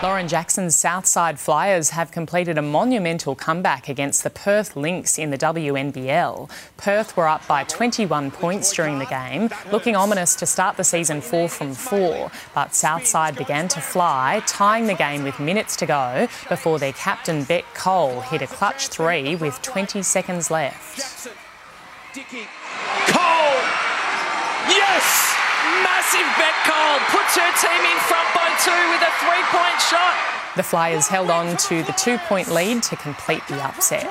Lauren Jackson's Southside Flyers have completed a monumental comeback against the Perth Lynx in the WNBL. Perth were up by 21 points during the game, looking ominous to start the season 4 from 4. But Southside began to fly, tying the game with minutes to go before their captain Bec Cole hit a clutch three with 20 seconds left. Cole! Yes! Massive Bec Cole puts her team in front two with a three point shot. The Flyers held on to the two point lead to complete the upset.